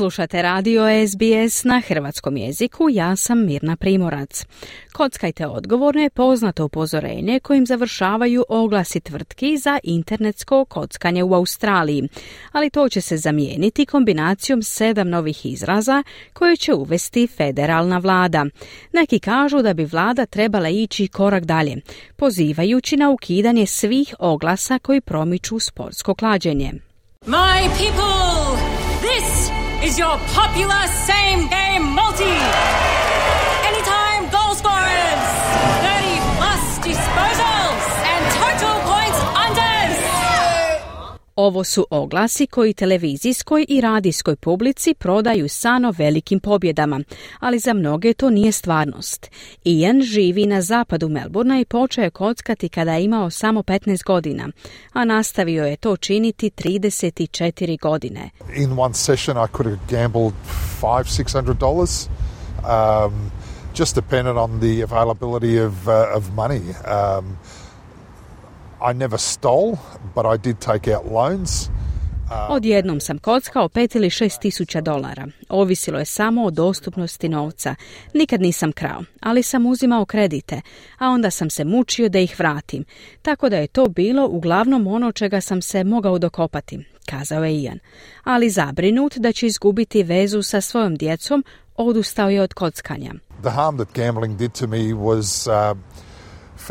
Slušate radio SBS na hrvatskom jeziku, ja sam Mirna Primorac. Kockajte odgovorno je poznato upozorenje kojim završavaju oglasi tvrtki za internetsko kockanje u Australiji, ali to će se zamijeniti kombinacijom sedam novih izraza koje će uvesti federalna vlada. Neki kažu da bi vlada trebala ići korak dalje, pozivajući na ukidanje svih oglasa koji promiču sportsko klađenje. My people, this is your popular same game multi. Ovo su oglasi koji televizijskoj i radijskoj publici prodaju sano velikim pobjedama, ali za mnoge to nije stvarnost. Ian živi na zapadu Melburna i počeo je kockati kada je imao samo 15 godina, a nastavio je to činiti 34 godine. in one session I could have gambled five, six hundred dollars. Um, just depended on the availability of uh, of money. Um, I never stole, but I did take out loans. Odjednom sam kockao pet ili šest tisuća dolara. Ovisilo je samo o dostupnosti novca. Nikad nisam krao, ali sam uzimao kredite, a onda sam se mučio da ih vratim. Tako da je to bilo uglavnom ono čega sam se mogao dokopati, kazao je Ian. Ali zabrinut da će izgubiti vezu sa svojom djecom, odustao je od kockanja. The harm that gambling did to me was, uh,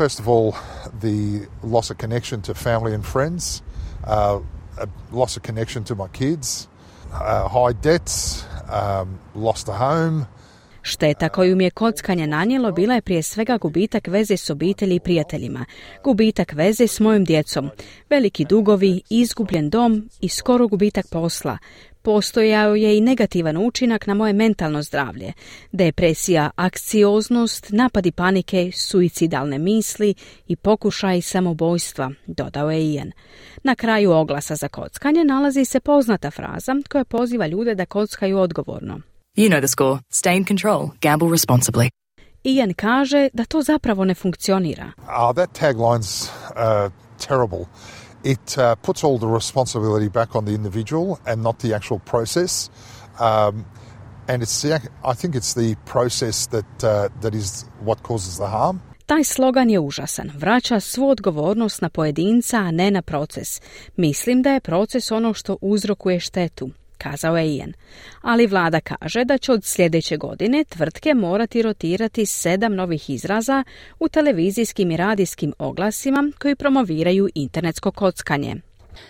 first of all, the loss of connection to family and friends, uh, a loss of connection to my kids, uh, high debts, um, lost a home. Šteta koju mi je kockanje nanijelo bila je prije svega gubitak veze s obitelji i prijateljima, gubitak veze s mojom djecom, veliki dugovi, izgubljen dom i skoro gubitak posla. Postojao je i negativan učinak na moje mentalno zdravlje, depresija, akcioznost, napadi panike, suicidalne misli i pokušaj samobojstva, dodao je Ian. Na kraju oglasa za kockanje nalazi se poznata fraza koja poziva ljude da kockaju odgovorno. You know the score. Stay in control. Gamble responsibly. Ian kaže da to zapravo ne funkcionira. Uh, that tagline's uh, terrible. It uh, puts all the responsibility back on the individual and not the actual process. Um, and it's the, I think it's the process that uh, that is what causes the harm. Taj slogan je užasan. Vraća svu odgovornost na pojedinca, a ne na proces. Mislim da je proces ono što uzrokuje štetu kazao je Ian. Ali vlada kaže da će od sljedeće godine tvrtke morati rotirati sedam novih izraza u televizijskim i radijskim oglasima koji promoviraju internetsko kockanje.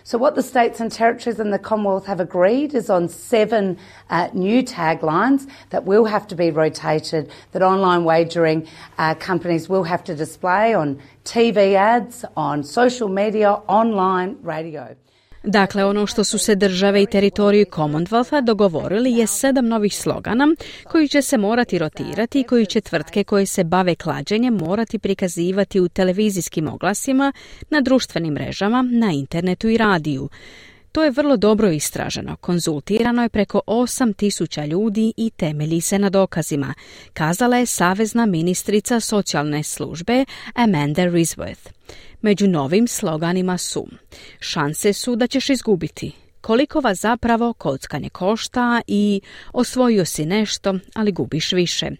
So, what the states and territories and the Commonwealth have agreed is on seven uh, new taglines that will have to be rotated, that online wagering uh, companies will have to display on TV ads, on social media, online, radio. Dakle, ono što su se države i teritoriji Commonwealtha dogovorili je sedam novih slogana koji će se morati rotirati i koji će tvrtke koje se bave klađenjem morati prikazivati u televizijskim oglasima, na društvenim mrežama, na internetu i radiju. To je vrlo dobro istraženo, konzultirano je preko 8000 ljudi i temelji se na dokazima, kazala je savezna ministrica socijalne službe Amanda Risworth. Među novim sloganima su Šanse su da ćeš izgubiti, koliko vas zapravo kockanje košta i osvojio si nešto, ali gubiš više.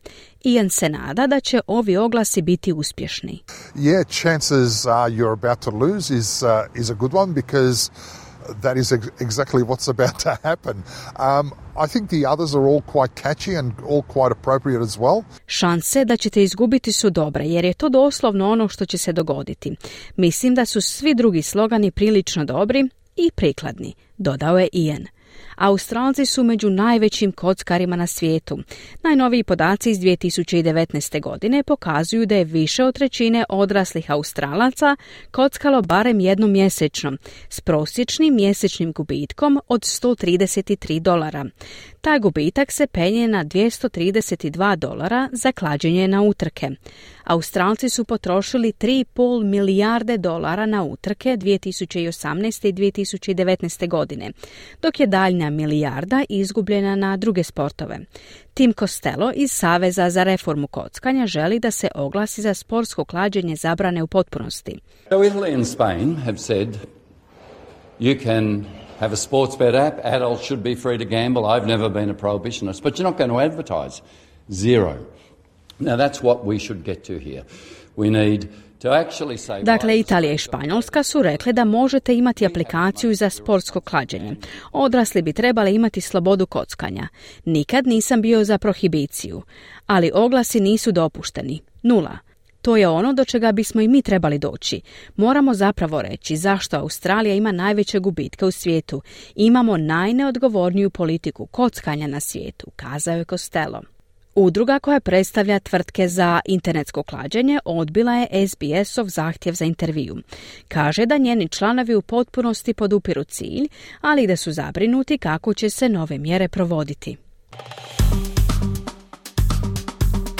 Ian se nada da će ovi oglasi biti uspješni. Yeah, chances are you're about to lose is uh, is a good one because that is ex- exactly what's about to happen. Um, I think the others are all quite catchy and all quite appropriate as well. Šanse da ćete izgubiti su dobre, jer je to doslovno ono što će se dogoditi. Mislim da su svi drugi slogani prilično dobri i prikladni, dodao je Ian. Australci su među najvećim kockarima na svijetu. Najnoviji podaci iz 2019. godine pokazuju da je više od trećine odraslih Australaca kockalo barem jednom mjesečno, s prosječnim mjesečnim gubitkom od 133 dolara. Taj gubitak se penje na 232 dolara za klađenje na utrke. Australci su potrošili 3,5 milijarde dolara na utrke 2018. i 2019. godine, dok je daljna milijarda izgubljena na druge sportove. Tim Costello iz Saveza za reformu kockanja želi da se oglasi za sportsko klađenje zabrane u potpunosti. So Italy and Spain have said you can have a sports bet app, adults should be free to gamble. I've never been a prohibitionist, but you're not going to advertise. Zero. Now that's what we should get to here. We need Dakle, Italija i Španjolska su rekli da možete imati aplikaciju za sportsko klađenje. Odrasli bi trebali imati slobodu kockanja. Nikad nisam bio za prohibiciju, ali oglasi nisu dopušteni. Nula. To je ono do čega bismo i mi trebali doći. Moramo zapravo reći zašto Australija ima najveće gubitke u svijetu. Imamo najneodgovorniju politiku kockanja na svijetu, kazao je Costello. Udruga koja predstavlja tvrtke za internetsko klađenje odbila je SBS-ov zahtjev za intervju. Kaže da njeni članovi u potpunosti podupiru cilj, ali da su zabrinuti kako će se nove mjere provoditi.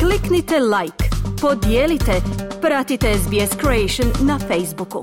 Kliknite like, podijelite, pratite SBS Creation na Facebooku.